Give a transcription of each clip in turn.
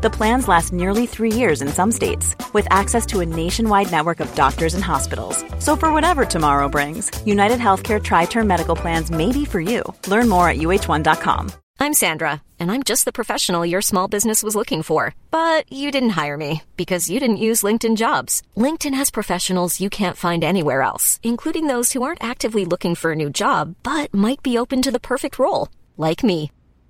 The plans last nearly three years in some states, with access to a nationwide network of doctors and hospitals. So, for whatever tomorrow brings, United Healthcare Tri Term Medical Plans may be for you. Learn more at uhone.com. I'm Sandra, and I'm just the professional your small business was looking for. But you didn't hire me because you didn't use LinkedIn jobs. LinkedIn has professionals you can't find anywhere else, including those who aren't actively looking for a new job but might be open to the perfect role, like me.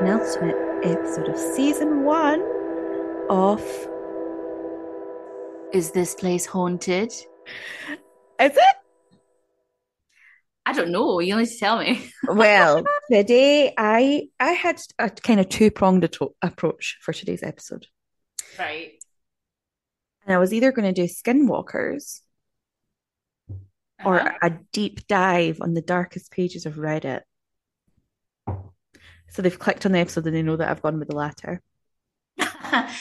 The penultimate episode of season one of Is this place haunted? Is it? I don't know. You need to tell me. Well, today I I had a kind of two pronged approach for today's episode, Right. and I was either going to do Skinwalkers or Uh-huh. a deep dive on the darkest pages of Reddit. So they've clicked on the episode and they know that I've gone with the latter. I-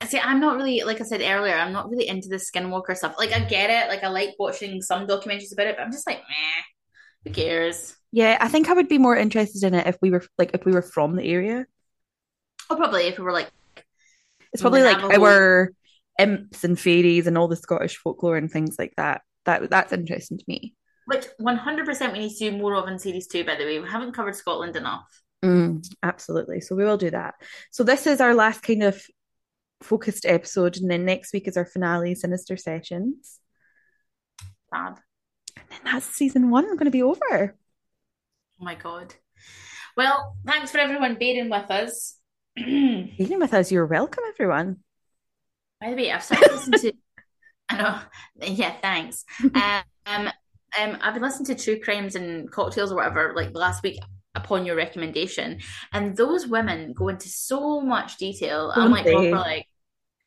See, I'm not really, like I said earlier, I'm not really into the skinwalker stuff. Like, I get it. Like, I like watching some documentaries about it, but I'm just like, meh, who cares? Yeah, I think I would be more interested in it if we were like if we were from the area. Oh, probably if we were like, It's probably like Navajo. our imps and fairies and all the Scottish folklore and things like that. That that's interesting to me. which 100% we need to do more of in series two, by the way. We haven't covered Scotland enough. Mm, absolutely. So we will do that. So this is our last kind of focused episode, and then next week is our finale, Sinister Sessions. Fab. And then that's season one going to be over. Oh my God. Well, thanks for everyone bearing with us. By Being with us, you're welcome, everyone. By the way, I've started listening to, I know, yeah, thanks. Um, um, I've been listening to True Crimes and Cocktails or whatever, like the last week upon your recommendation, and those women go into so much detail. I'm like, like,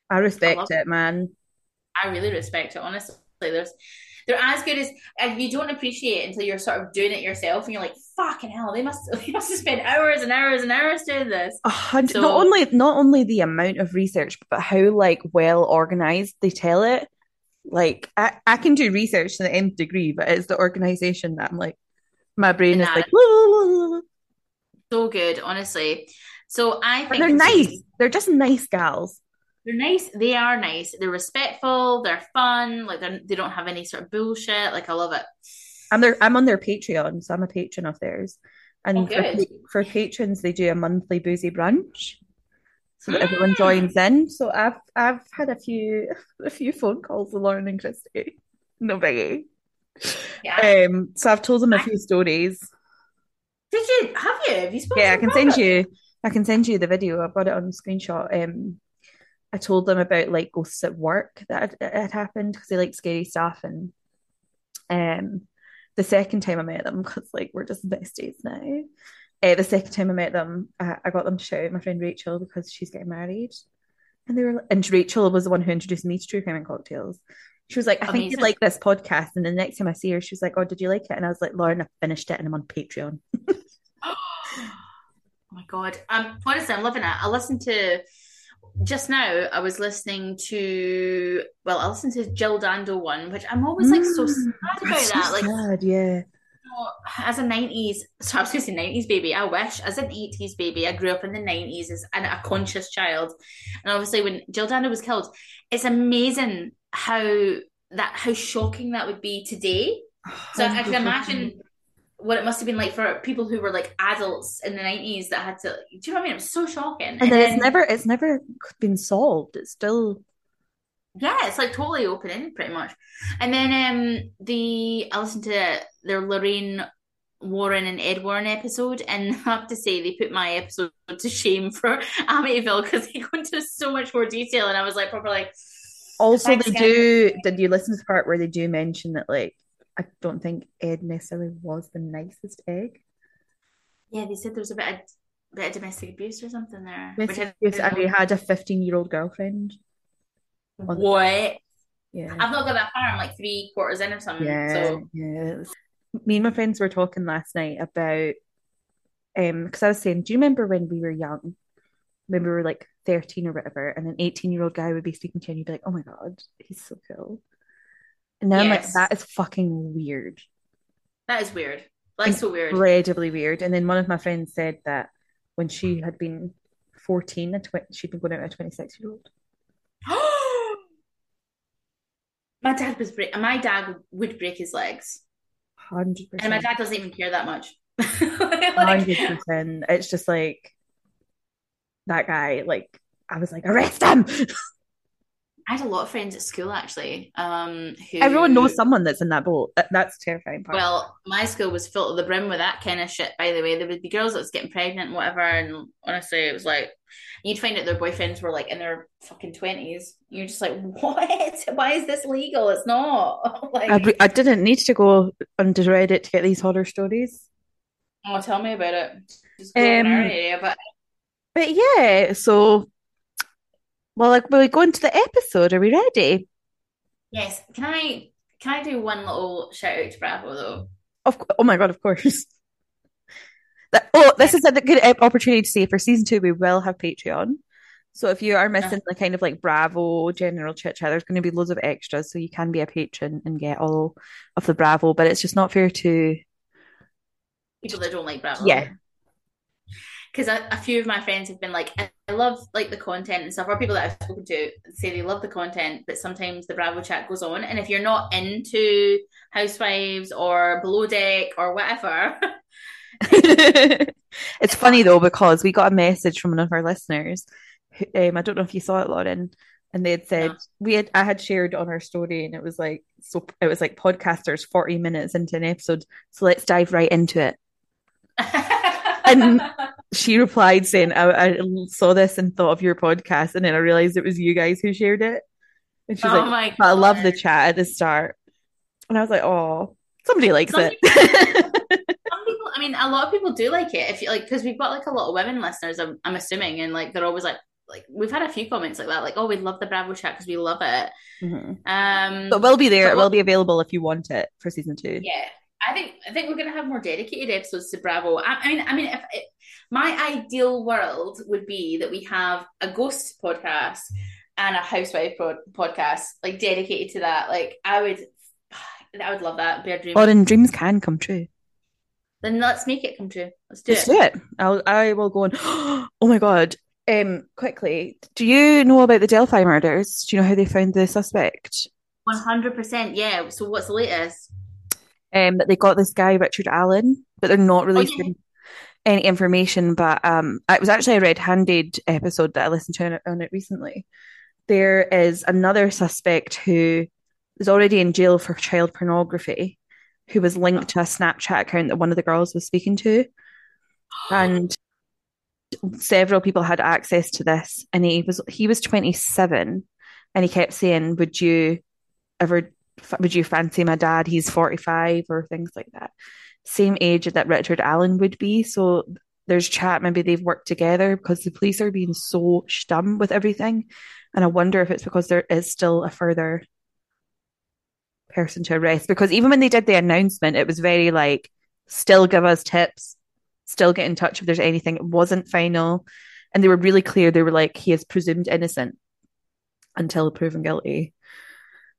I respect love it, man. I really respect it, honestly. There's, they're as good as, and you don't appreciate it until you're sort of doing it yourself, and you're like, fucking hell, they must, they must have spent hours and hours and hours doing this. A hundred. So- not only not only the amount of research, but how like well organized they tell it. Like I, I can do research to the nth degree, but it's the organization that I'm like, my brain is like, "La, la, la, la, la." So good, honestly. So I but they're nice. They're just nice gals. They're nice. They are nice. They're respectful. They're fun. Like they're, they don't have any sort of bullshit. Like I love it. I'm their I'm on their Patreon, so I'm a patron of theirs. And Oh, for, for patrons, they do a monthly boozy brunch, so that everyone hmm. joins in. So I've I've had a few a few phone calls with Lauren and Christy. No biggie. Yeah. Um, so I've told them a few stories. Did you have you? Have you spoken? Yeah, I can send it? you. I can send you the video. I've got it on the screenshot. Um, I told them about like ghosts at work that had, had happened because they like scary stuff, and um, the second time I met them, because like we're just besties now. Uh, the second time I met them, I, I got them to shout out my friend Rachel because she's getting married, and they were and Rachel was the one who introduced me to True Crime and Cocktails. She was like, "I think you'd like this podcast," and the next time I see her, she was like, "Oh, did you like it?" And I was like, "Lauren, I finished it, and I'm on Patreon." Oh my god. Um honestly I'm loving it. I listened to just now I was listening to well, I listened to Jill Dando one, which I'm always like so Mm, sad about so that. Like sad, yeah. as a 90s, so I was going to say 90s baby, I wish, as an 80s baby, I grew up in the 90s as a conscious child. And obviously, when Jill Dando was killed, it's amazing how that how shocking that would be today. So I can imagine what it must have been like for people who were like adults in the 90s that had to do you know what I mean? It was so shocking. And, and then, then it's never it's never been solved. It's still yeah, it's like totally open ended pretty much. And then um the I listened to their Lorraine Warren and Ed Warren episode, and I have to say they put my episode to shame for Amityville because they go into so much more detail, and I was like, probably like. Also, they do. Did you listen to the part where they do mention that, like, I don't think Ed necessarily was the nicest egg. Yeah, they said there was a bit of, bit of domestic abuse or something there. Domestic abuse, and he had a fifteen-year-old girlfriend. What? Yeah. I've not got that far. I'm like three quarters in or something. Yeah. So yeah. Me and my friends were talking last night about um because I was saying, do you remember when we were young? When we were like 13 or whatever, and an 18 year old guy would be speaking to you and you'd be like, Oh my god, he's so cool. And now yes. I'm like, that is fucking weird. That is weird. Like so weird. Incredibly weird. And then one of my friends said that when she mm. had been 14, a tw- she'd been going out with a 26 year old. my dad was break. My dad would break his legs. Hundred percent. And my dad doesn't even care that much. Hundred percent. It's just like that guy. Like I was like, arrest him. I had a lot of friends at school actually. Um, who everyone knows someone that's in that boat. That's terrifying. Part. Well, my school was filled to the brim with that kind of shit. By the way, there would be girls that was getting pregnant and whatever, and honestly, it was like you'd find out their boyfriends were like in their fucking twenties. You're just like, what? Why is this legal? It's not. like I, I didn't need to go onto Reddit to get these horror stories. Oh, tell me about it. Just um, area, but but yeah, so well, like, will we go into the episode? Are we ready? Yes. Can I can I do one little shout out to Bravo though? Of oh my god, of course. That, oh, this is a good opportunity to say for season two we will have Patreon. So if you are missing uh-huh. the kind of like Bravo general chit chat, there's going to be loads of extras, so you can be a patron and get all of the Bravo. But it's just not fair to people that don't like Bravo. Yeah, because a, a, few of my friends have been like, I love like the content and stuff. Or people that I've spoken to say they love the content, but sometimes the Bravo chat goes on, and if you're not into Housewives or Below Deck or whatever. it's funny though because we got a message from one of our listeners. Um, I don't know if you saw it, Lauren, and they had said no. we had I had shared on our story, and it was like so it was like podcasters forty minutes into an episode, so let's dive right into it. and she replied saying, I, I, saw this and thought of your podcast, and then I realized it was you guys who shared it. And she's oh like, I love the chat at the start. And I was like, oh, somebody likes some it. People, some people, I mean, a lot of people do like it. If you like, because we've got like a lot of women listeners, I'm, I'm assuming, and like they're always like, like we've had a few comments like that, like, oh, we love the Bravo chat because we love it. Mm-hmm. Um, but we'll be there. It will be available if you want it for season two. Yeah, I think I think we're gonna have more dedicated episodes to Bravo. I, I mean, I mean, if my ideal world would be that we have a ghost podcast and a housewife pod- podcast, like dedicated to that. Like, I would, I would love that. Bear dream. Or in dreams can come true. Then let's make it come true. Let's do let's it. do it. I'll, I will go on. Oh my god. Um, quickly, do you know about the Delphi murders? Do you know how they found the suspect? One hundred percent. Yeah. So what's the latest? um, that they got this guy Richard Allen, but they're not releasing oh, yeah. Any information. But um, it was actually a RedHanded episode that I listened to on it, on it recently. There is another suspect who is already in jail for child pornography, who was linked to a Snapchat account that one of the girls was speaking to, and several people had access to this. And he was he was twenty seven, and he kept saying, "Would you ever would you fancy my dad? He's 45 or things like that. Same age that Richard Allen would be. So there's chat. Maybe they've worked together because the police are being so stum with everything. And I wonder if it's because there is still a further person to arrest. Because even when they did the announcement, it was very like, still give us tips, still get in touch if there's anything. It wasn't final. And they were really clear. They were like, he is presumed innocent until proven guilty.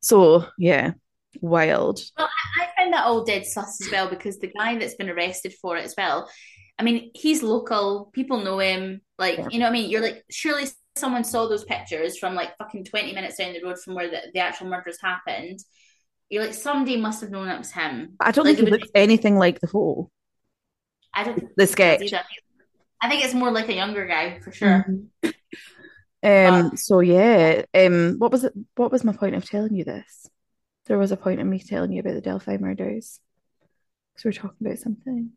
So yeah, wild. Well, I, I find find that all dead sus as well because the guy that's been arrested for it as well. I mean, he's local. People know him. Like, you know what I mean? You're like, surely someone saw those pictures from like fucking 20 minutes down the road from where the, the actual murders happened. You're like, somebody must have known it was him. I don't Like, think it looks anything like the photo, I don't the sketch. I think it's more like a younger guy for sure. Mhm. Um. So yeah. Um. What was it? What was my point of telling you this? There was a point of me telling you about the Delphi murders because we were talking about something.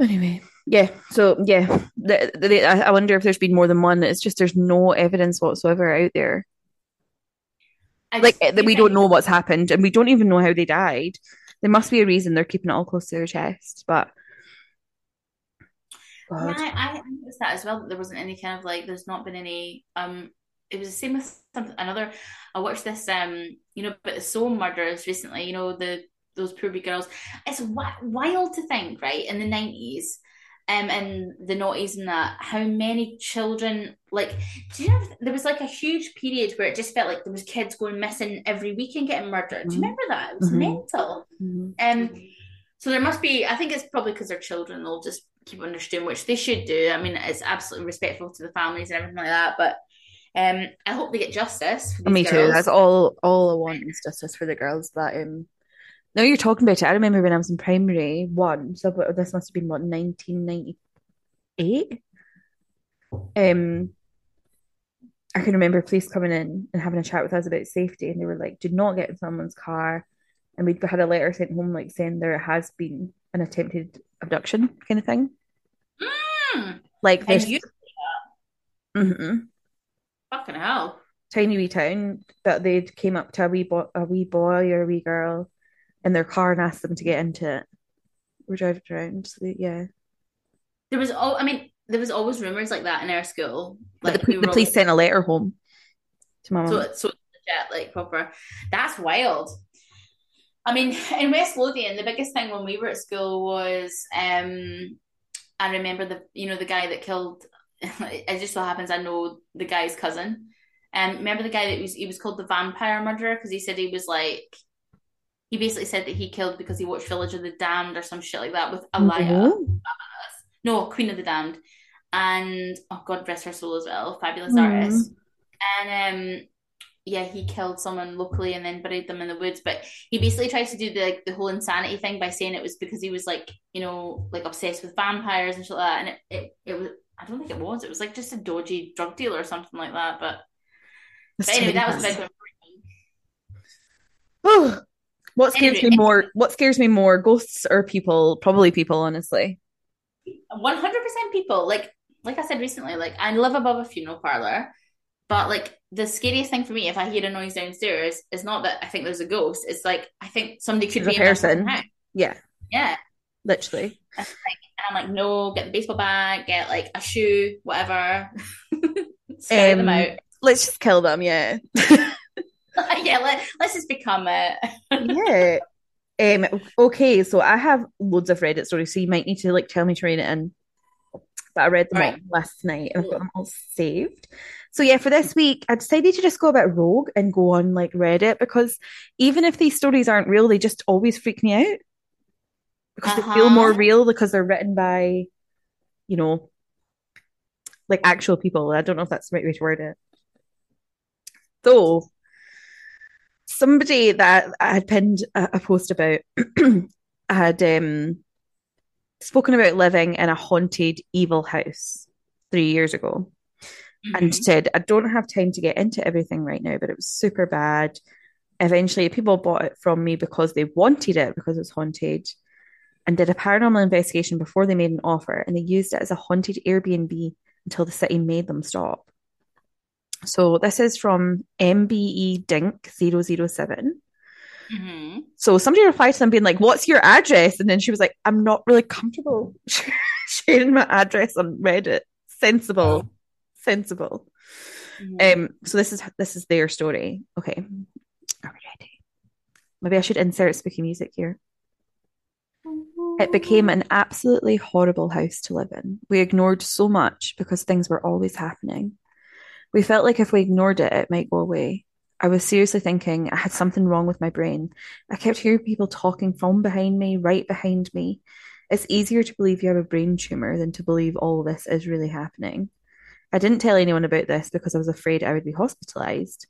Anyway, yeah. So yeah, the, the, I I wonder if there's been more than one. It's just there's no evidence whatsoever out there. I Like that we do don't know what's happened, and we don't even know how they died. There must be a reason they're keeping it all close to their chest. But Yeah, I, I noticed that as well. That there wasn't any kind of like. There's not been any. Um, it was the same with some, another. I watched this. Um, you know, but the Soham murders recently. You know the those poor wee girls. It's wild to think, right? In the nineties, um, and the noughties and that, how many children like. Do you know there was like a huge period where it just felt like there was kids going missing every week and getting murdered. Do you Mhm. remember that? It was Mhm. mental. Mhm. Um, so there must be. I think it's probably because they're children. They'll just keep understanding, which they should do. I mean, it's absolutely respectful to the families and everything like that. But um, I hope they get justice. Me too. That's all. All I want is justice for the girls. But um, now you're talking about it. I remember when I was in primary one. So this must have been what 1998. Um, I can remember police coming in and having a chat with us about safety, and they were like, "Do not get in someone's car." And we'd had a letter sent home like saying there has been an attempted abduction kind of thing. Mm, Like this. you Mhm. Fucking hell. tiny wee town that they came up to a wee boy, a wee boy or a wee girl in their car and asked them to get into it. We're driving around, so they- yeah. There was all. I mean, there was always rumors like that in our school. But Like the, we the police always- sent a letter home to my mum. So, so it's legit, like proper. That's wild. I mean, in West Lothian, the biggest thing when we were at school was, um, I remember the, you know, the guy that killed. It just so happens I know the guy's cousin. Um, remember the guy that was he was called the vampire murderer because he said he was like, he basically said that he killed because he watched Village of the Damned or some shit like that with Aaliyah. No. No, Queen of the Damned. And oh God rest her soul as well, fabulous Mm. artist. And um yeah, he killed someone locally and then buried them in the woods. But he basically tried to do the like, the whole insanity thing by saying it was because he was like, you know, like obsessed with vampires and shit like that. And it, it, it was I don't think it was. It was like just a dodgy drug dealer or something like that. But, but anyway, that was a terrible. big Oh, what scares Anyway, me more? What scares me more, ghosts or people? Probably people, honestly. one hundred percent people. Like like I said recently, like I live above a funeral parlor. But like the scariest thing for me, if I hear a noise downstairs, is not that I think there's a ghost. It's like I think somebody could There's be a in person. house. Yeah, Yeah. Literally. And I'm like, no, get the baseball bat, get like a shoe, whatever. Scare them Um, out. Let's just kill them. Yeah. yeah, let, let's just become it. yeah. Um, okay, so I have loads of Reddit stories, so you might need to like tell me to read it in. But I read them Right. all last night and I've got them all saved. So yeah, for this week, I decided to just go a bit rogue and go on like Reddit because even if these stories aren't real, they just always freak me out because they feel Uh-huh. more real because they're written by, you know, like actual people. I don't know if that's the right way to word it. So somebody that I had pinned a, a post about had um spoken about living in a haunted evil house three years ago and Mhm. said, I don't have time to get into everything right now, but it was super bad. Eventually, people bought it from me because they wanted it because it was haunted and did a paranormal investigation before they made an offer, and they used it as a haunted Airbnb until the city made them stop. So this is from MBE Dink 007. Mhm. So somebody replied to them being like, What's your address? And then she was like, I'm not really comfortable sharing my address on Reddit. Sensible. Sensible. Mhm. Um, so this is this is their story. Okay. Are we ready? Maybe I should insert spooky music here. It became an absolutely horrible house to live in. We ignored so much because things were always happening. We felt like if we ignored it, it might go away. I was seriously thinking I had something wrong with my brain. I kept hearing people talking from behind me, right behind me. It's easier to believe you have a brain tumor than to believe all this is really happening. I didn't tell anyone about this because I was afraid I would be hospitalized.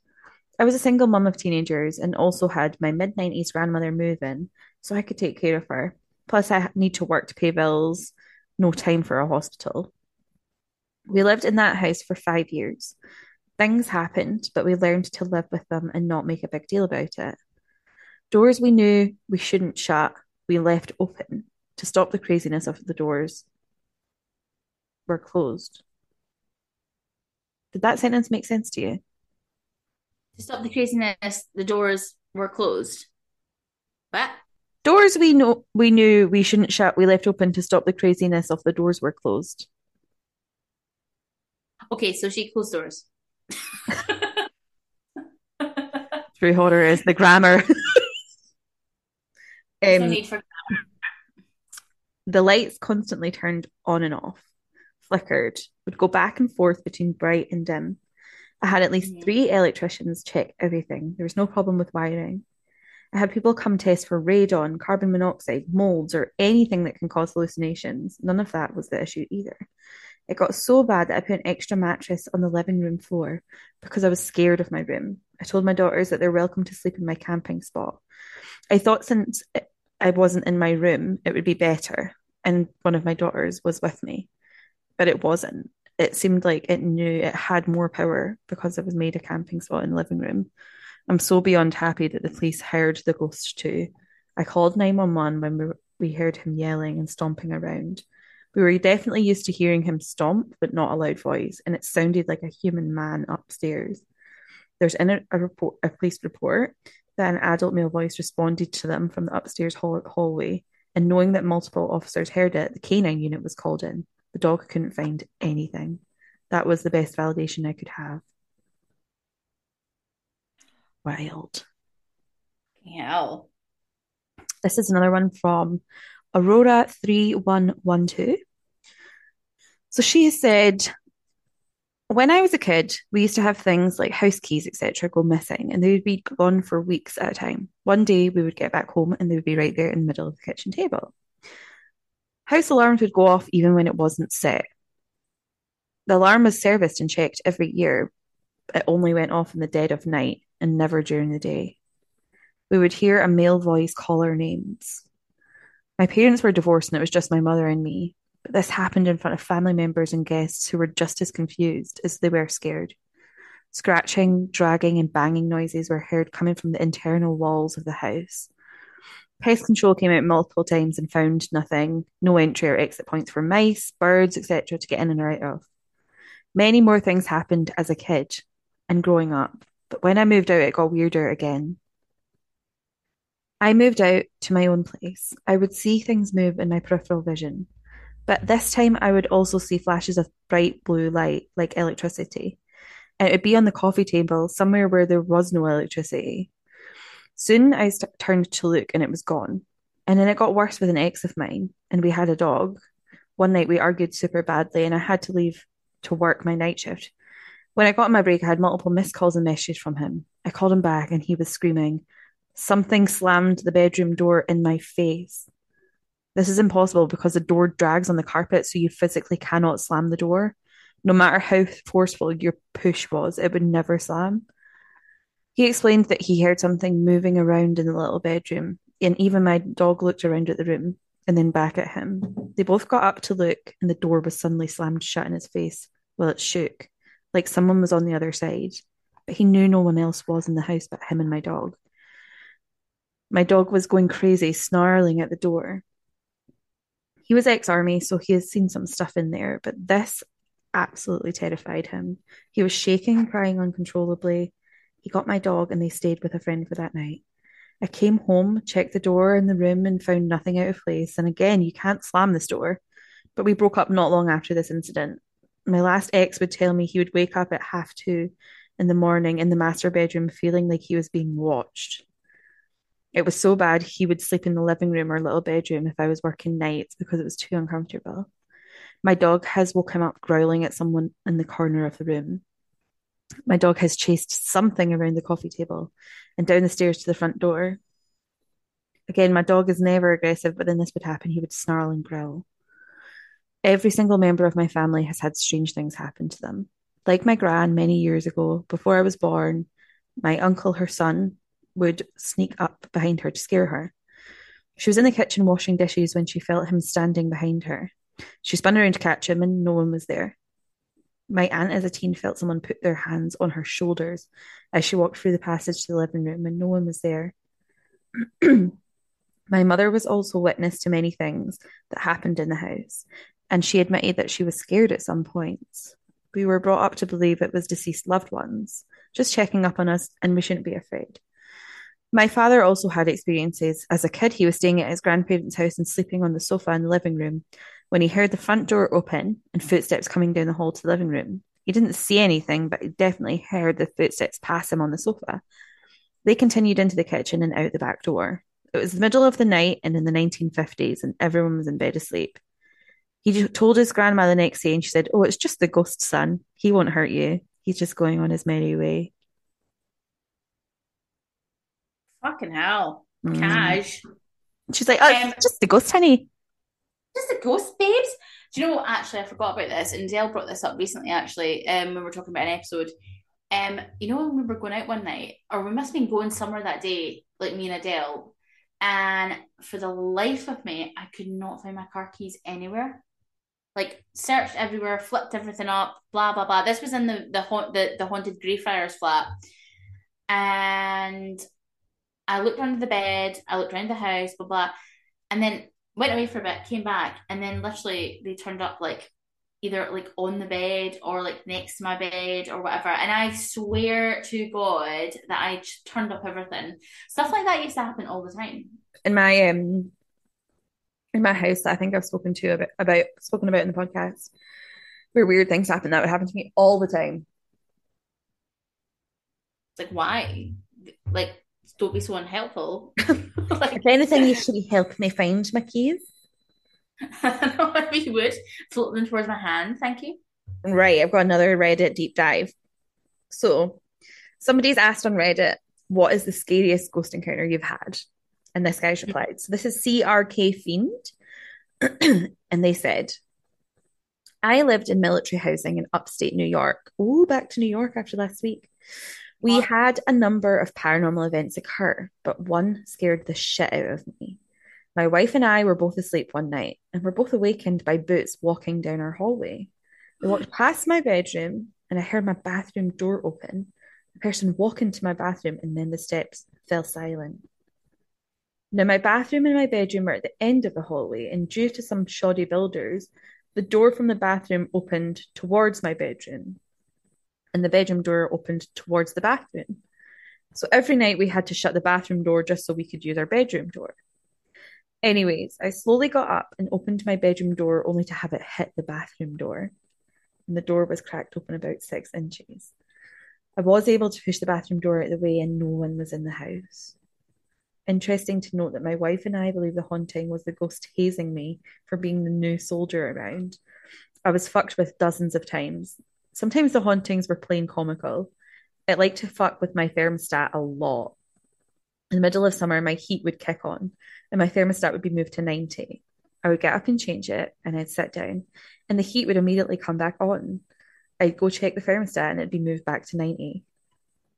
I was a single mum of teenagers and also had my mid 90s grandmother move in, so I could take care of her. Plus, I need to work to pay bills, no time for a hospital. We lived in that house for five years. Things happened, but we learned to live with them and not make a big deal about it. Doors we knew we shouldn't shut, we left open to stop the craziness of the doors were closed. Did that sentence make sense to you? To stop the craziness, the doors were closed. What? Doors we know we knew we shouldn't shut, we left open to stop the craziness of the doors were closed. Okay, so she closed doors. True horror is the grammar. um, need for the lights constantly turned on and off, flickered, would go back and forth between bright and dim. I had at least Mhm. three electricians check everything. There was no problem with wiring. I had people come test for radon, carbon monoxide, molds, or anything that can cause hallucinations. None of that was the issue either. It got so bad that I put an extra mattress on the living room floor because I was scared of my room. I told my daughters that they're welcome to sleep in my camping spot. I thought since I wasn't in my room, it would be better. And one of my daughters was with me, but it wasn't. It seemed like it knew it had more power because it was made a camping spot in the living room. I'm so beyond happy that the police hired the ghost too. I called 911 when we, we heard him yelling and stomping around. We were definitely used to hearing him stomp, but not a loud voice, and it sounded like a human man upstairs. There's in a, a report, a police report, that an adult male voice responded to them from the upstairs hall- hallway. And knowing that multiple officers heard it, the canine unit was called in. The dog couldn't find anything. That was the best validation I could have. Wild. hell. This is another one from Aurora 3112. So she said, when I was a kid, we used to have things like house keys, etc., go missing, and they would be gone for weeks at a time. One day we would get back home and they would be right there in the middle of the kitchen table. House alarms would go off even when it wasn't set. The alarm was serviced and checked every year. It only went off in the dead of night and never during the day. We would hear a male voice call our names. My parents were divorced and it was just my mother and me. But this happened in front of family members and guests who were just as confused as they were scared. Scratching, dragging, and banging noises were heard coming from the internal walls of the house. Pest control came out multiple times and found nothing, no entry or exit points for mice, birds, etc., to get in and out of. Many more things happened as a kid and growing up, but when I moved out, it got weirder again. I moved out to my own place. I would see things move in my peripheral vision, but this time I would also see flashes of bright blue light, like electricity. And it would be on the coffee table, somewhere where there was no electricity. Soon I st- turned to look and it was gone. And then it got worse with an ex of mine, and we had a dog. One night we argued super badly, and I had to leave to work my night shift. When I got on my break, I had multiple missed calls and messages from him. I called him back, and he was screaming, Something slammed the bedroom door in my face. This is impossible because the door drags on the carpet, so you physically cannot slam the door. No matter how forceful your push was, it would never slam. He explained that he heard something moving around in the little bedroom, and even my dog looked around at the room and then back at him. They both got up to look, and the door was suddenly slammed shut in his face while it shook, like someone was on the other side. But he knew no one else was in the house but him and my dog. My dog was going crazy, snarling at the door. He was ex army, so he has seen some stuff in there, but this absolutely terrified him. He was shaking, crying uncontrollably. He got my dog and they stayed with a friend for that night. I came home, checked the door in the room, and found nothing out of place. And again, you can't slam this door. But we broke up not long after this incident. My last ex would tell me he would wake up at half two in the morning in the master bedroom feeling like he was being watched. It was so bad he would sleep in the living room or little bedroom if I was working nights because it was too uncomfortable. My dog has woke him up growling at someone in the corner of the room. My dog has chased something around the coffee table and down the stairs to the front door. Again, my dog is never aggressive, but then this would happen. He would snarl and growl. Every single member of my family has had strange things happen to them. Like my gran many years ago, before I was born, my uncle, her son, would sneak up behind her to scare her. She was in the kitchen washing dishes when she felt him standing behind her. She spun around to catch him, and no one was there. My aunt, as a teen, felt someone put their hands on her shoulders as she walked through the passage to the living room, and no one was there. my mother was also witness to many things that happened in the house, and she admitted that she was scared at some points. We were brought up to believe it was deceased loved ones, just checking up on us, and we shouldn't be afraid. My father also had experiences. As a kid, he was staying at his grandparents' house and sleeping on the sofa in the living room when he heard the front door open and footsteps coming down the hall to the living room. He didn't see anything, but he definitely heard the footsteps pass him on the sofa. They continued into the kitchen and out the back door. It was the middle of the night and in the 1950s, and everyone was in bed asleep. He told his grandma the next day, and she said, Oh, it's just the ghost son. He won't hurt you. He's just going on his merry way. Fucking hell. Mm. Cash. She's like, Oh, um, just the ghost, honey. Just the ghost, babes. Do you know what? Actually, I forgot about this, and Dale brought this up recently, actually, um, when we were talking about an episode. Um, you know, when we were going out one night, or we must have been going somewhere that day, like me and Adele, and for the life of me, I could not find my car keys anywhere like searched everywhere, flipped everything up, blah blah blah. This was in the the the, the haunted Greyfriars flat, and I looked under the bed, I looked around the house, blah blah, and then went away for a bit, came back, and then literally they turned up like either like on the bed or like next to my bed or whatever. And I swear to God that I turned up everything. Stuff like that used to happen all the time. In my um in my house that I think I've spoken to about, about spoken about in the podcast where weird things happen that would happen to me all the time. It's like why? Like don't be so unhelpful. like, if anything, you should help me find my keys. no, if you would float them towards my hand, thank you. Right, I've got another Reddit deep dive. So, somebody's asked on Reddit, "What is the scariest ghost encounter you've had?" And this guy's replied. So this is CRK Fiend. and they said, I lived in military housing in upstate New York. Oh, back to New York after last week. We had a number of paranormal events occur, but one scared the shit out of me. My wife and I were both asleep one night and were both awakened by boots walking down our hallway. They walked past my bedroom and I heard my bathroom door open. A person walk into my bathroom and then the steps fell silent. Now, my bathroom and my bedroom are at the end of the hallway, and due to some shoddy builders, the door from the bathroom opened towards my bedroom, and the bedroom door opened towards the bathroom. So every night we had to shut the bathroom door just so we could use our bedroom door. Anyways, I slowly got up and opened my bedroom door only to have it hit the bathroom door. And the door was cracked open about six inches. I was able to push the bathroom door out of the way and no one was in the house. Interesting to note that my wife and I believe the haunting was the ghost hazing me for being the new soldier around. I was fucked with dozens of times. Sometimes the hauntings were plain comical. I liked to fuck with my thermostat a lot. In the middle of summer, my heat would kick on and my thermostat would be moved to 90. I would get up and change it and I'd sit down and the heat would immediately come back on. I'd go check the thermostat and it'd be moved back to 90.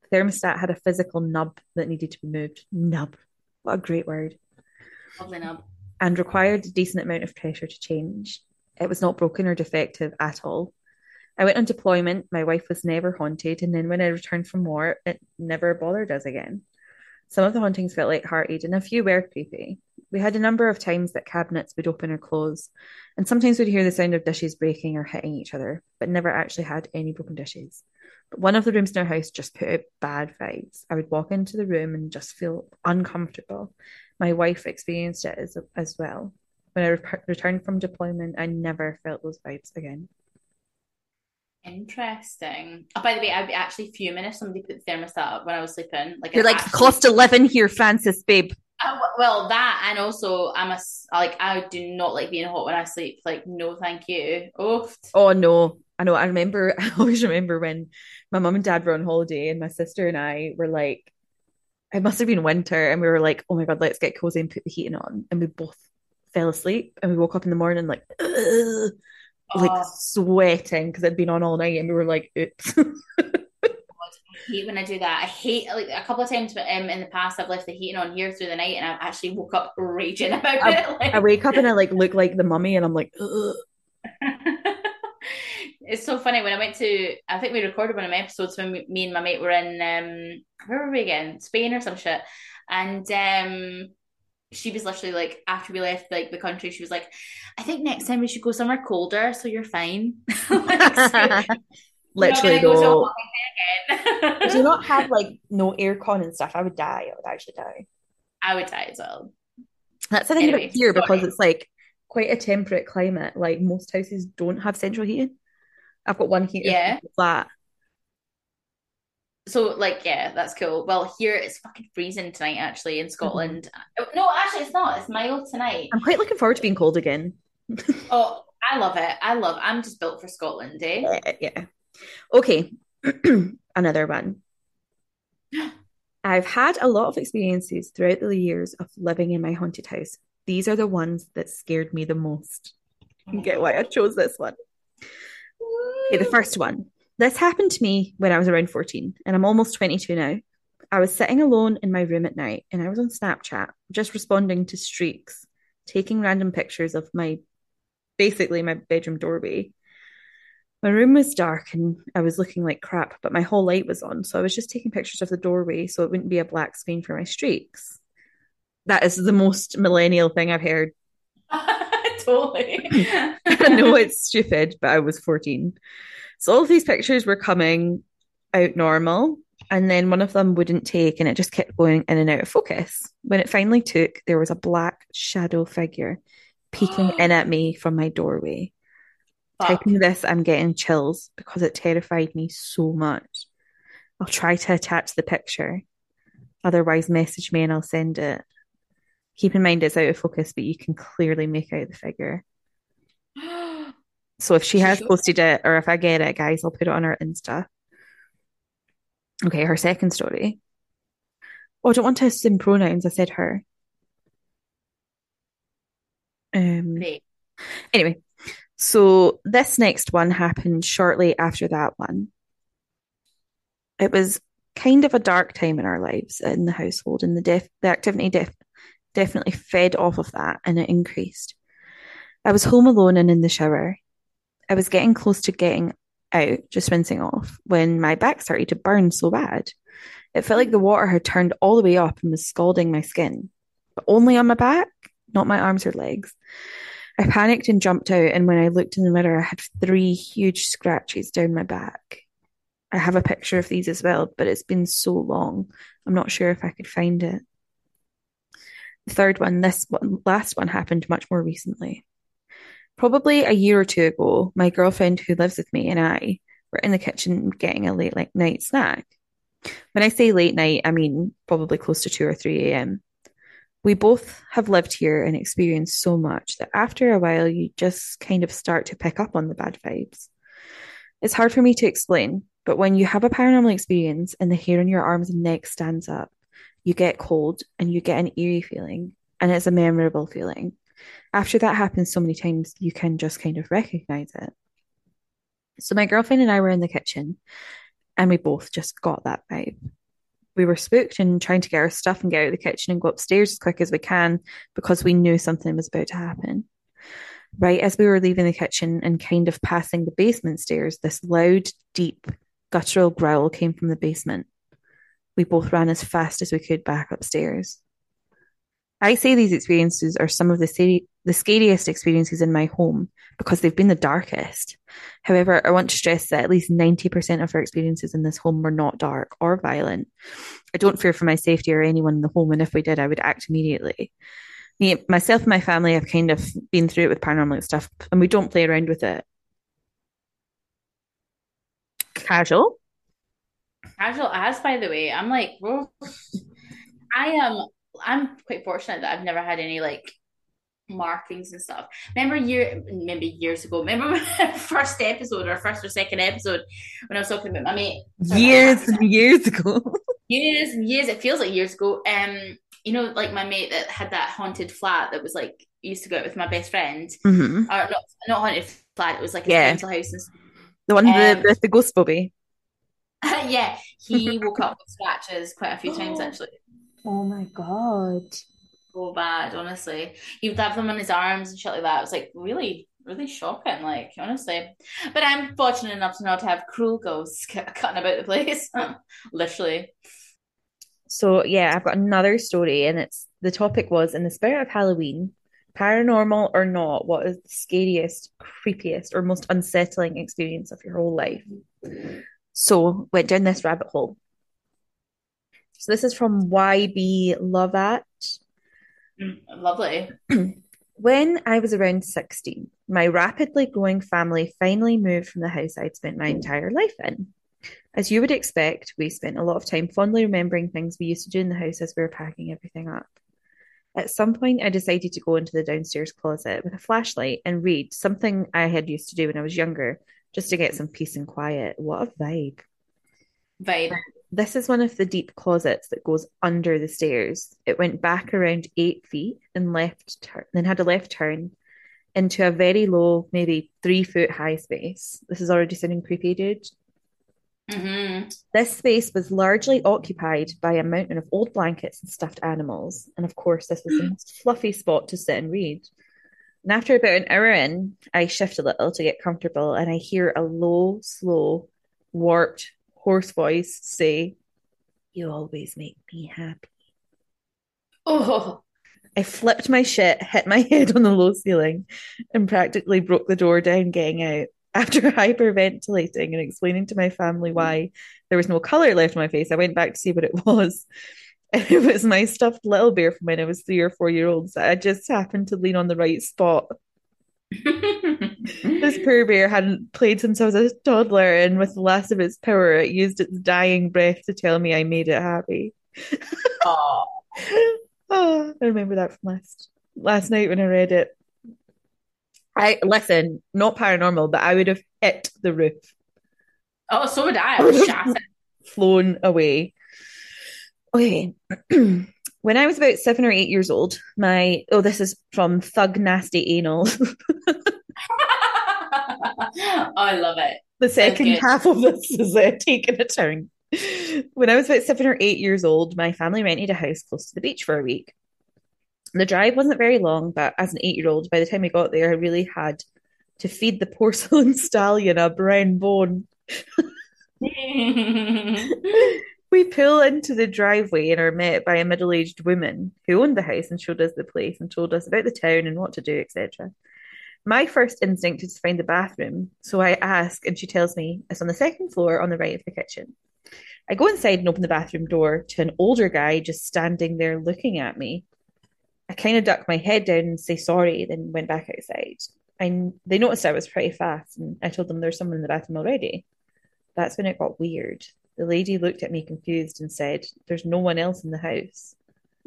The thermostat had a physical nub that needed to be moved. Nub. What a great word. Lovely. And required a decent amount of pressure to change. It was not broken or defective at all. I went on deployment. My wife was never haunted. And then when I returned from war, it never bothered us again. Some of the hauntings felt light-hearted and a few were creepy. We had a number of times that cabinets would open or close, and sometimes we'd hear the sound of dishes breaking or hitting each other, but never actually had any broken dishes. But one of the rooms in our house just put out bad vibes. I would walk into the room and just feel uncomfortable. My wife experienced it as, as well. When I re- returned from deployment, I never felt those vibes again. Interesting. Oh, by the way, I'd be actually fuming if somebody put the thermostat up when I was sleeping. Like you're like actually... cost eleven here, Francis, babe. Uh, well, that and also I'm a like I do not like being hot when I sleep. Like, no, thank you. Oh, oh no, I know. I remember. I always remember when my mum and dad were on holiday, and my sister and I were like, it must have been winter, and we were like, oh my god, let's get cozy and put the heating on, and we both fell asleep, and we woke up in the morning like, Ugh! like oh. sweating because it'd been on all night, and we were like, oops. Hate when I do that. I hate like a couple of times um, in the past I've left the heating on here through the night and I've actually woke up raging about I, it. Like... I wake up and I like look like the mummy and I'm like, it's so funny when I went to I think we recorded one of my episodes when me and my mate were in um where were we again? Spain or some shit. And um she was literally like after we left like the country, she was like, I think next time we should go somewhere colder so you're fine. like, so, literally though. do you not have like no aircon and stuff? I would die. I would actually die. I would die as well. That's the thing anyway, about here because it's like quite a temperate climate. Like most houses don't have central heating. I've got one heater yeah. flat. So like yeah, that's cool. Well, here it's fucking freezing tonight actually in Scotland. Mm-hmm. No, actually it's not. It's mild tonight. I'm quite looking forward to being cold again. oh, I love it. I love. I'm just built for Scotland, eh? Yeah. yeah. Okay, another one. I've had a lot of experiences throughout the years of living in my haunted house. These are the ones that scared me the most. You get why I chose this one. Okay, the first one. This happened to me when I was around 14, and I'm almost 22 now. I was sitting alone in my room at night, and I was on Snapchat, just responding to streaks, taking random pictures of my basically my bedroom doorway. My room was dark and I was looking like crap, but my whole light was on. So I was just taking pictures of the doorway so it wouldn't be a black screen for my streaks. That is the most millennial thing I've heard. totally. I know it's stupid, but I was 14. So all of these pictures were coming out normal. And then one of them wouldn't take and it just kept going in and out of focus. When it finally took, there was a black shadow figure peeking in at me from my doorway. Fuck. Typing this, I'm getting chills because it terrified me so much. I'll try to attach the picture. Otherwise, message me and I'll send it. Keep in mind it's out of focus, but you can clearly make out the figure. So if she has posted it, or if I get it, guys, I'll put it on her Insta. Okay, her second story. Oh, I don't want to assume pronouns. I said her. Um. Anyway, so this next one happened shortly after that one. It was kind of a dark time in our lives in the household, and the def- the activity def- definitely fed off of that, and it increased. I was home alone and in the shower. I was getting close to getting out, just rinsing off, when my back started to burn so bad. It felt like the water had turned all the way up and was scalding my skin, but only on my back, not my arms or legs. I panicked and jumped out, and when I looked in the mirror, I had three huge scratches down my back. I have a picture of these as well, but it's been so long. I'm not sure if I could find it. The third one, this one, last one happened much more recently. Probably a year or two ago, my girlfriend who lives with me and I were in the kitchen getting a late night snack. When I say late night, I mean probably close to 2 or 3 a.m. We both have lived here and experienced so much that after a while, you just kind of start to pick up on the bad vibes. It's hard for me to explain, but when you have a paranormal experience and the hair on your arms and neck stands up, you get cold and you get an eerie feeling, and it's a memorable feeling. After that happens so many times, you can just kind of recognize it. So, my girlfriend and I were in the kitchen, and we both just got that vibe we were spooked and trying to get our stuff and get out of the kitchen and go upstairs as quick as we can because we knew something was about to happen. Right as we were leaving the kitchen and kind of passing the basement stairs, this loud, deep, guttural growl came from the basement. We both ran as fast as we could back upstairs. I say these experiences are some of the, the scariest experiences in my home because they've been the darkest. However, I want to stress that at least 90% of our experiences in this home were not dark or violent. I don't fear for my safety or anyone in the home, and if we did, I would act immediately. Me, myself and my family have kind of been through it with paranormal stuff, and we don't play around with it. Casual. Casual as, by the way. I'm like, I am I'm quite fortunate that I've never had any like markings and stuff. Remember year maybe years ago. Remember first episode or first or second episode when I was talking about my mate years and years ago. years and years. It feels like years ago. Um, you know, like my mate that had that haunted flat that was like used to go out with my best friend. Mm-hmm. Or not not haunted flat. It was like a Yeah. council house and The one Um, the, the the ghost bobby. yeah, he woke up with scratches quite a few times actually. Oh my god. So bad, honestly. He would have them on his arms and shit like that. It was like really, really shocking, like honestly. But I'm fortunate enough to not have cruel ghosts cutting about the place, literally. So yeah, I've got another story, and it's the topic was in the spirit of Halloween, paranormal or not, what is the scariest, creepiest, or most unsettling experience of your whole life? So went down this rabbit hole. So this is from YB Lovat. Lovely. When I was around 16, my rapidly growing family finally moved from the house I'd spent my entire life in. As you would expect, we spent a lot of time fondly remembering things we used to do in the house as we were packing everything up. At some point, I decided to go into the downstairs closet with a flashlight and read something I had used to do when I was younger, just to get some peace and quiet. What a vibe. Vibe. This is one of the deep closets that goes under the stairs. It went back around eight feet and left turn, then had a left turn into a very low, maybe three foot high space. This is already sounding creepy, dude. hmm This space was largely occupied by a mountain of old blankets and stuffed animals. And of course, this was the most fluffy spot to sit and read. And after about an hour in, I shift a little to get comfortable and I hear a low, slow, warped, hoarse voice say, You always make me happy. Oh, I flipped my shit, hit my head on the low ceiling, and practically broke the door down getting out. After hyperventilating and explaining to my family why there was no color left on my face, I went back to see what it was. And it was my stuffed little bear from when I was three or four year old. So I just happened to lean on the right spot. This poor bear hadn't played since I was a toddler, and with the last of its power, it used its dying breath to tell me I made it happy. oh, I remember that from last last night when I read it. I listen, not paranormal, but I would have hit the roof, oh, so would I. I was shattered. flown away. Okay. When I was about seven or eight years old, my oh, this is from Thug Nasty Anal. I love it. The second half of this is uh, taking a turn. When I was about seven or eight years old, my family rented a house close to the beach for a week. The drive wasn't very long, but as an eight year old, by the time we got there, I really had to feed the porcelain stallion a brown bone. Pull into the driveway and are met by a middle aged woman who owned the house and showed us the place and told us about the town and what to do, etc. My first instinct is to find the bathroom, so I ask, and she tells me it's on the second floor on the right of the kitchen. I go inside and open the bathroom door to an older guy just standing there looking at me. I kind of duck my head down and say sorry, then went back outside. I, they noticed I was pretty fast, and I told them there's someone in the bathroom already. That's when it got weird. The lady looked at me confused and said, There's no one else in the house.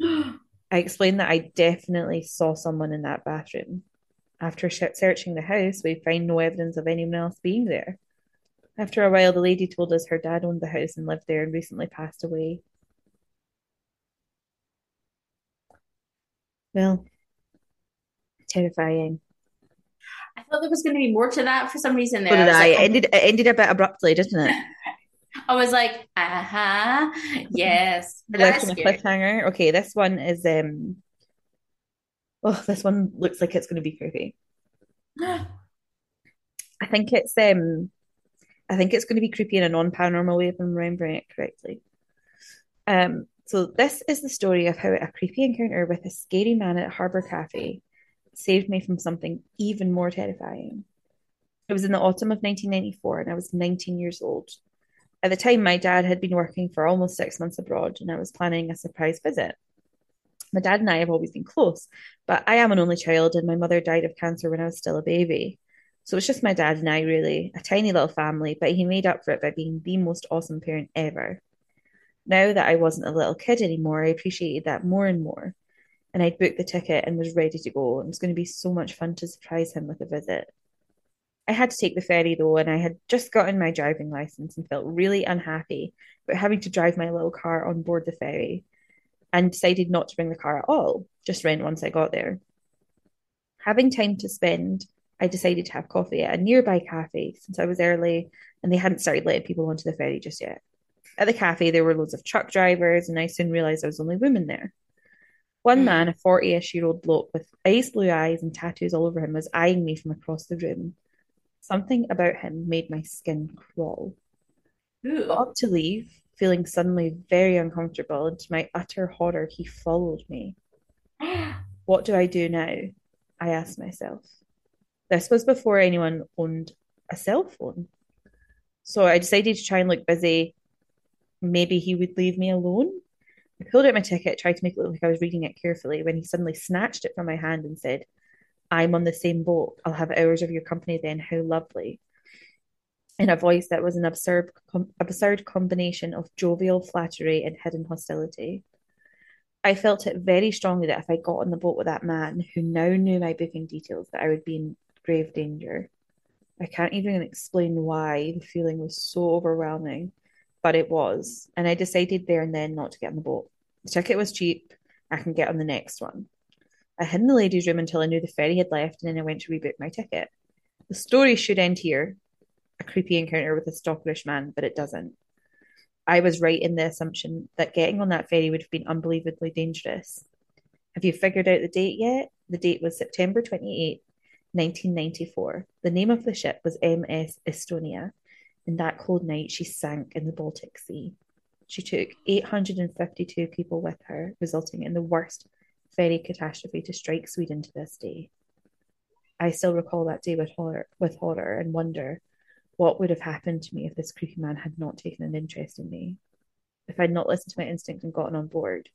I explained that I definitely saw someone in that bathroom. After searching the house, we find no evidence of anyone else being there. After a while, the lady told us her dad owned the house and lived there and recently passed away. Well, terrifying. I thought there was going to be more to that for some reason. There, So did I. like, It ended, it ended a bit abruptly, didn't it? I was like, uh huh, yes. Left on a cliffhanger. Okay, this one is um oh, this one looks like it's gonna be creepy. I think it's um I think it's gonna be creepy in a non-paranormal way if I'm remembering it correctly. Um so this is the story of how a creepy encounter with a scary man at Harbour Cafe saved me from something even more terrifying. It was in the autumn of 1994 and I was 19 years old. At the time, my dad had been working for almost six months abroad and I was planning a surprise visit. My dad and I have always been close, but I am an only child and my mother died of cancer when I was still a baby. So it's just my dad and I, really, a tiny little family, but he made up for it by being the most awesome parent ever. Now that I wasn't a little kid anymore, I appreciated that more and more. And I'd booked the ticket and was ready to go. It was going to be so much fun to surprise him with a visit. I had to take the ferry though, and I had just gotten my driving license and felt really unhappy about having to drive my little car on board the ferry and decided not to bring the car at all, just rent once I got there. Having time to spend, I decided to have coffee at a nearby cafe since I was early and they hadn't started letting people onto the ferry just yet. At the cafe, there were loads of truck drivers, and I soon realised I was the only woman there. One Mm. man, a 40 ish year old bloke with ice blue eyes and tattoos all over him, was eyeing me from across the room. Something about him made my skin crawl. Ooh. Got up to leave, feeling suddenly very uncomfortable, and to my utter horror, he followed me. What do I do now? I asked myself. This was before anyone owned a cell phone. So I decided to try and look busy. Maybe he would leave me alone. I pulled out my ticket, tried to make it look like I was reading it carefully, when he suddenly snatched it from my hand and said, I'm on the same boat. I'll have hours of your company then. How lovely. In a voice that was an absurd, com- absurd combination of jovial flattery and hidden hostility. I felt it very strongly that if I got on the boat with that man who now knew my booking details, that I would be in grave danger. I can't even explain why the feeling was so overwhelming, but it was. And I decided there and then not to get on the boat. The ticket was cheap. I can get on the next one. I hid in the ladies' room until I knew the ferry had left, and then I went to rebook my ticket. The story should end here a creepy encounter with a stalkerish man, but it doesn't. I was right in the assumption that getting on that ferry would have been unbelievably dangerous. Have you figured out the date yet? The date was September 28, 1994. The name of the ship was MS Estonia, and that cold night she sank in the Baltic Sea. She took 852 people with her, resulting in the worst ferry catastrophe to strike Sweden to this day. I still recall that day with horror, with horror and wonder what would have happened to me if this creepy man had not taken an interest in me. If I'd not listened to my instinct and gotten on board,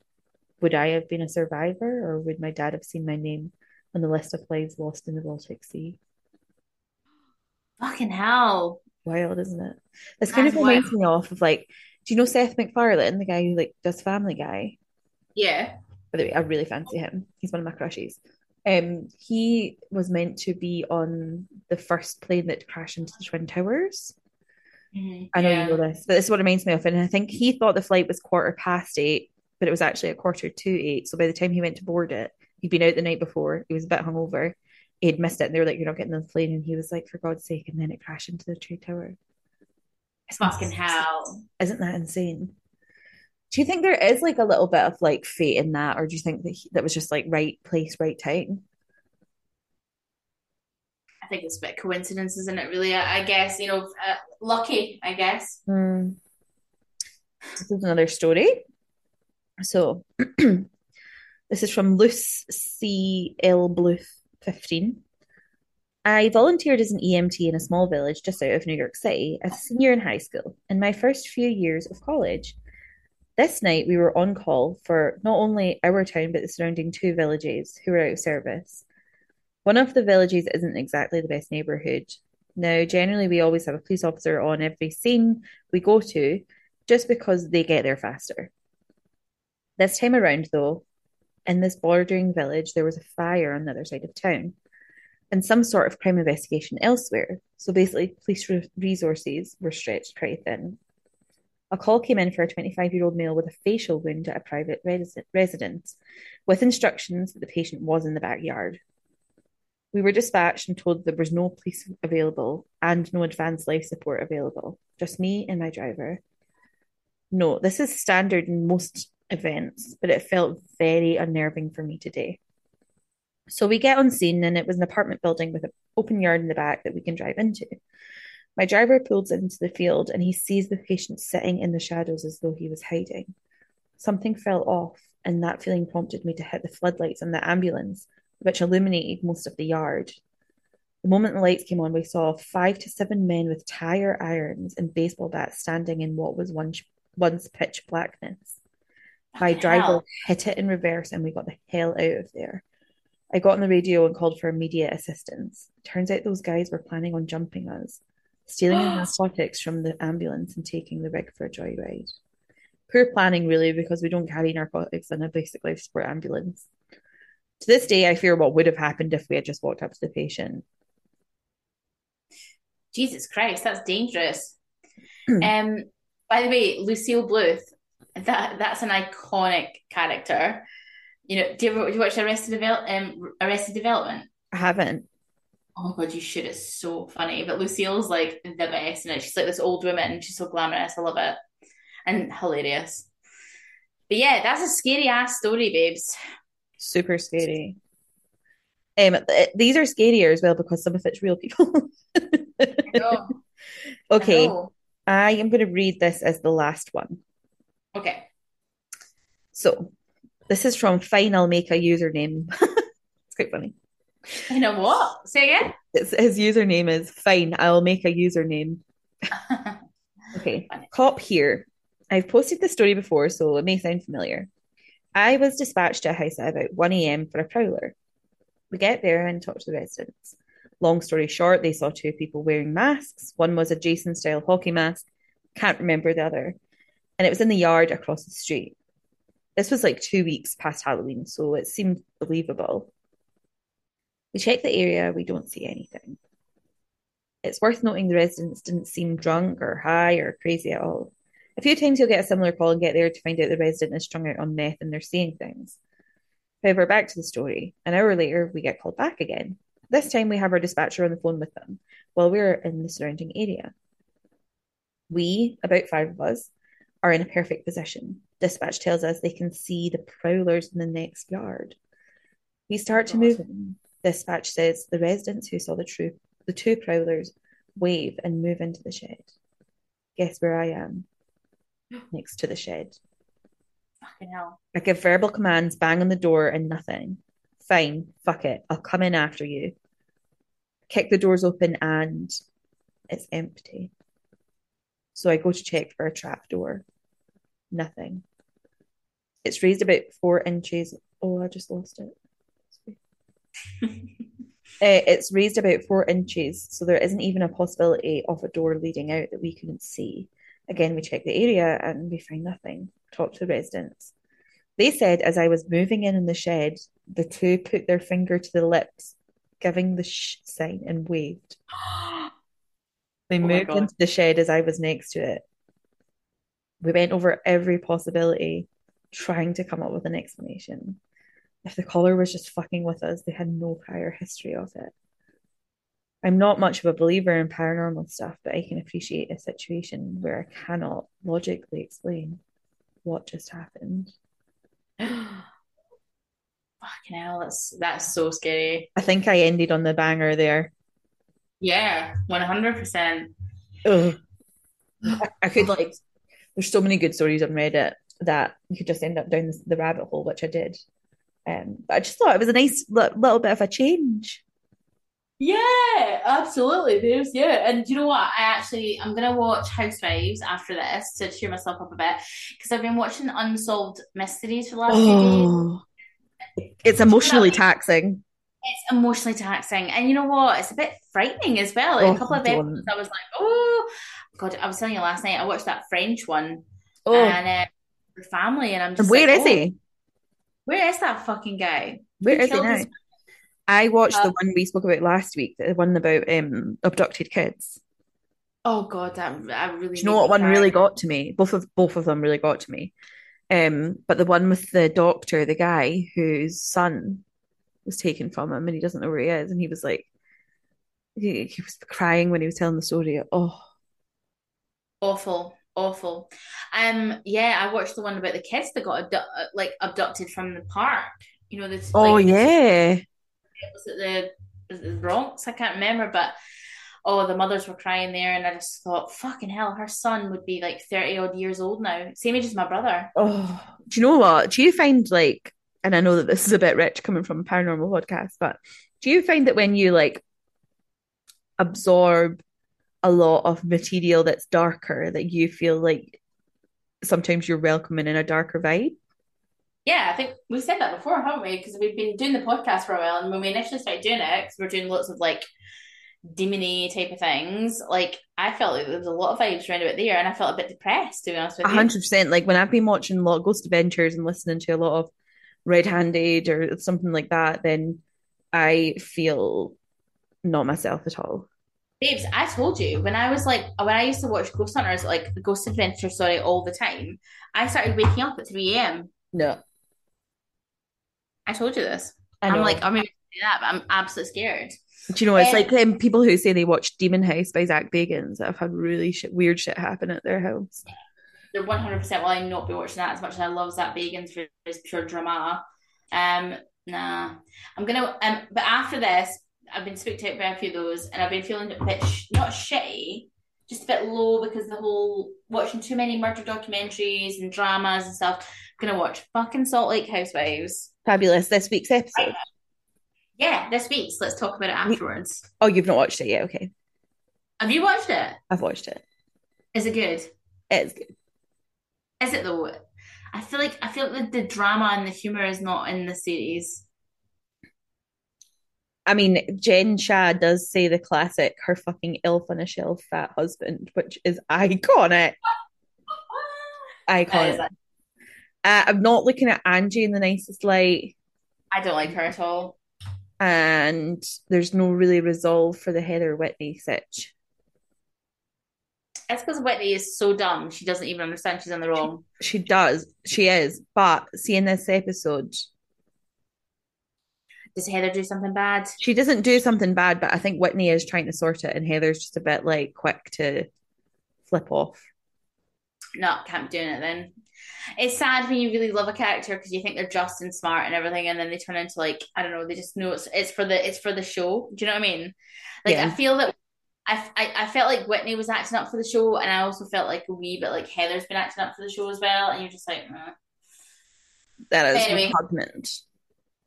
would I have been a survivor, or would my dad have seen my name on the list of lives lost in the Baltic Sea? Fucking hell. Wild, isn't it? This kind That's of reminds wild. me off of like, do you know Seth MacFarlane, the guy who like does Family Guy? Yeah. By the way, I really fancy him. He's one of my crushes. Um, he was meant to be on the first plane that crashed into the Twin Towers. Mhm. I know Yeah. you know this, but this is what it reminds me of. And I think he thought the flight was quarter past eight, but it was actually a quarter to eight. So by the time he went to board it, he'd been out the night before. He was a bit hungover. He'd missed it, and they were like, "You're not getting on the plane." And he was like, "For God's sake!" And then it crashed into the trade tower. It's Fucking hell. Isn't that insane? Do you think there is like a little bit of like fate in that, or do you think that he, that was just like right place, right time? I think it's a bit coincidence, isn't it? Really, I, I guess you know, uh, lucky. I guess. Hmm. This is another story. So, this is from Lucille Bluth, 15. I volunteered as an EMT in a small village just out of New York City as a senior in high school in my first few years of college. This night, we were on call for not only our town, but the surrounding two villages who were out of service. One of the villages isn't exactly the best neighborhood. Now, generally, we always have a police officer on every scene we go to just because they get there faster. This time around, though, in this bordering village, there was a fire on the other side of town and some sort of crime investigation elsewhere. So basically, police re- resources were stretched pretty thin. A call came in for a 25 year old male with a facial wound at a private resi- residence, with instructions that the patient was in the backyard. We were dispatched and told there was no police available and no advanced life support available, just me and my driver. No, this is standard in most events, but it felt very unnerving for me today. So we get on scene, and it was an apartment building with an open yard in the back that we can drive into. My driver pulls into the field and he sees the patient sitting in the shadows as though he was hiding. Something fell off, and that feeling prompted me to hit the floodlights on the ambulance, which illuminated most of the yard. The moment the lights came on, we saw five to seven men with tire irons and baseball bats standing in what was once, once pitch blackness. My driver hell. hit it in reverse and we got the hell out of there. I got on the radio and called for immediate assistance. Turns out those guys were planning on jumping us, stealing the narcotics from the ambulance and taking the rig for a joyride. Poor planning, really, because we don't carry narcotics in a basic life support ambulance. To this day, I fear what would have happened if we had just walked up to the patient. Jesus Christ, that's dangerous. um, by the way, Lucille Bluth, that that's an iconic character. You know, do you ever do you watch Arrested Develop um, Arrested Development? I haven't. Oh my god, you should! It's so funny. But Lucille's like the best in it. She's like this old woman, and she's so glamorous. I love it and hilarious. But yeah, that's a scary ass story, babes. Super scary. Um, th- these are scarier as well because some of it's real people. know. okay, I. I am going to read this as the last one. Okay. So, this is from Fine. I'll make a username. it's quite funny. You know what? Say again. It's, his username is Fine. I'll make a username. Okay, cop here. I've posted this story before, so it may sound familiar. I was dispatched to a house at about 1 a.m. for a prowler. We get there and talk to the residents. Long story short, they saw two people wearing masks. One was a Jason style hockey mask, can't remember the other. And it was in the yard across the street. This was like two weeks past Halloween, so it seemed believable. We check the area, we don't see anything. It's worth noting the residents didn't seem drunk or high or crazy at all. A few times you'll get a similar call and get there to find out the resident is strung out on meth and they're seeing things. However, back to the story. An hour later, we get called back again. This time, we have our dispatcher on the phone with them while we're in the surrounding area. We, about five of us, are in a perfect position. Dispatch tells us they can see the prowlers in the next yard. We start to God. move in. Dispatch says the residents who saw the true the two prowlers wave and move into the shed. Guess where I am? Next to the shed. Fucking hell. I give verbal commands, bang on the door, and nothing. Fine, fuck it. I'll come in after you. Kick the doors open and it's empty. So I go to check for a trap door. Nothing. It's raised about four inches. Oh, I just lost it. Uh, it's raised about four inches, so there isn't even a possibility of a door leading out that we couldn't see. Again, we check the area and we find nothing. Talk to the residents. They said as I was moving in in the shed, the two put their finger to the lips, giving the shh sign and waved. They Oh moved into the shed as I was next to it. We went over every possibility, trying to come up with an explanation. If the caller was just fucking with us, they had no prior history of it. I'm not much of a believer in paranormal stuff, but I can appreciate a situation where I cannot logically explain what just happened. Fucking hell, that's that's so scary. I think I ended on the banger there. Yeah, one hundred percent. I, could like, there's so many good stories on Reddit that you could just end up down the rabbit hole, which I did. Um, but I just thought it was a nice li- little bit of a change. Yeah, absolutely, babes. Yeah, and you know what? I actually I'm gonna watch Housewives after this to cheer myself up a bit because I've been watching unsolved mysteries for the last few days. Oh, it's emotionally taxing. It's emotionally taxing, and you know what? It's a bit frightening as well. Oh, a couple of don't. episodes, I was like, oh God! I was telling you last night. I watched that French one, Oh, and uh, the family, and I'm just where like, is oh, he? Where is that fucking guy? Where Who is he now? his- I watched the Uh, one we spoke about last week, the one about um abducted kids. Oh God, that that really. Do you know what one cry. really got to me? Both of both of them really got to me. Um, but the one with the doctor, the guy whose son was taken from him and he doesn't know where he is, and he was like, he, he was crying when he was telling the story. Oh, Awful, awful. Um, yeah, I watched the one about the kids that got abdu uh, like abducted from the park. You know, this oh like yeah. was it the, was the Bronx? I can't remember, but oh, the mothers were crying there, and I just thought, fucking hell, her son would be like 30 odd years old now, same age as my brother. Oh, do you know what? Do you find like, and I know that this is a bit rich coming from a paranormal podcast, but do you find that when you like absorb a lot of material that's darker, that you feel like sometimes you're welcoming in a darker vibe? Yeah, I think we've said that before, haven't we? Because we've been doing the podcast for a while, and when we initially started doing it, because we're doing lots of like demony type of things, like I felt like there was a lot of vibes around about there, and I felt a bit depressed to be honest with A you. hundred percent. Like when I've been watching a lot of Ghost Adventures and listening to a lot of RedHanded or something like that, then I feel not myself at all. Babes, I told you when I was like when I used to watch Ghost Hunters, like the Ghost Adventure, sorry, all the time. I started waking up at three a.m. No. I told you this. I I'm like, I'm do that, but I'm absolutely scared. Do you know, it's Um, like um, people who say they watch Demon House by Zak Bagans that have had really shit, weird shit happen at their house. They're 100 percent will I not be watching that as much as I love Zak Bagans for his pure drama. Um, nah, I'm gonna. Um, but after this, I've been spooked out by a few of those, and I've been feeling a bit sh- not shitty, just a bit low because the whole watching too many murder documentaries and dramas and stuff. I'm gonna watch fucking Salt Lake Housewives. Fabulous. This week's episode. Yeah, this week's. Let's talk about it afterwards. Oh, you've not watched it yet? Okay. Have you watched it? I've watched it. Is it good? It's good. Is it though? I feel like I feel like the drama and the humor is not in the series. I mean, Jen Shah does say the classic, her fucking elf on a shelf fat husband, which is iconic. Iconic. Uh, I'm not looking at Angie in the nicest light, I don't like her at all. and there's no really resolve for the Heather Whitney sitch. It's because Whitney is so dumb. She doesn't even understand she's in the wrong. She does, she is, but seeing this episode, Does Heather do something bad? she doesn't do something bad, but I think Whitney is trying to sort it, and Heather's just a bit like quick to flip off. No, can't be doing it then. It's sad when you really love a character because you think they're just and smart and everything, and then they turn into like I don't know. They just know it's it's for the it's for the show. Do you know what I mean? Like I feel that I, I I felt like Whitney was acting up for the show, and I also felt like a wee bit like Heather's been acting up for the show as well. And you're just like, "Meh." That is Anyway. repugnant.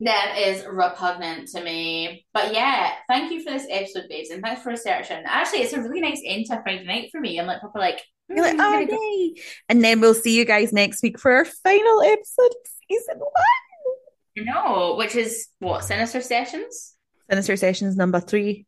That is repugnant to me. But yeah, thank you for this episode, babes, and thanks for researching. Actually, it's a really nice end to Friday night for me. I'm like proper like. You're like, "Hmm, oh, gonna go. And then we'll see you guys next week for our final episode of season one. No, which is what Sinister Sessions. Sinister Sessions number three.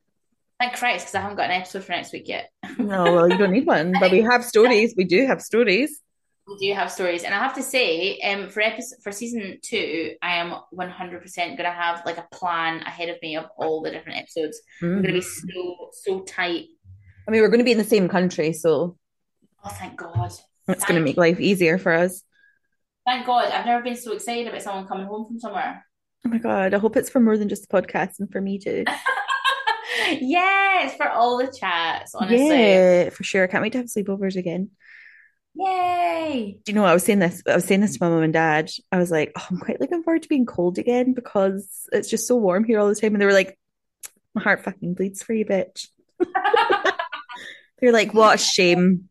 Thank Christ, because I haven't got an episode for next week yet. No, well, you don't need one, but we have stories. We do have stories. We do have stories, and I have to say, um, for episode for season two, I am one hundred percent gonna have like a plan ahead of me of all the different episodes. I'm gonna be so so tight. I mean, we're going to be in the same country, so Oh, thank God! it's going to make life easier for us. Thank God! I've never been so excited about someone coming home from somewhere. Oh my God, I hope it's for more than just the podcast and for me too. yes, for all the chats, honestly. Yeah, for sure. I can't wait to have sleepovers again. Yay! Do you know what I was saying this? I was saying this to my mum and dad. I was like, oh, I'm quite looking forward to being cold again because it's just so warm here all the time. And they were like, my heart fucking bleeds for you, bitch. They're like, what a shame.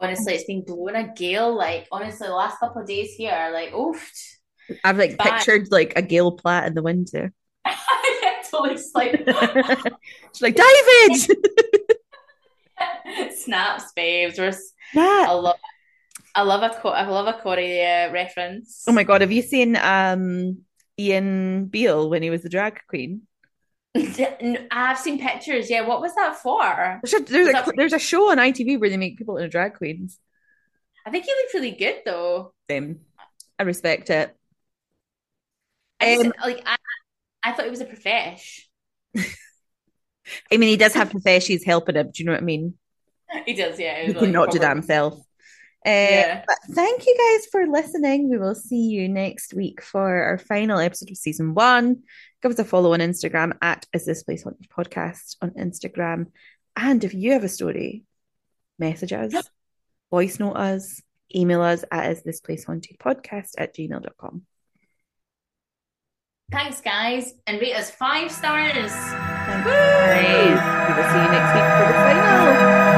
Honestly, it's been blowing a gale. Like, honestly, the last couple of days here are like, oof. I've like Bad. pictured like a Gail Platt in the winter. totally like She's like, David! snaps, babes. We're. I love, I love a, I love a Corrie uh, reference. Oh my God, have you seen um Ian Beale when he was the drag queen? I've seen pictures. Yeah, what was that for? There's a, there's a, there's a show on ITV where they make people into drag queens. I think he looked really good though. Same. I respect it. I just, Um, like I, I thought he was a profesh. I mean, he does have professions helping him. Do you know what I mean? He does, yeah. He cannot do that himself. Uh, Yeah. But thank you guys for listening. We will see you next week for our final episode of season one. Give us a follow on Instagram at Is This Place Haunted Podcast on Instagram. And if you have a story, message us, voice note us, email us at Is This Place Haunted Podcast at gmail.com. Thanks, guys, and rate us five stars. Thank you guys. We will see you next week for the final.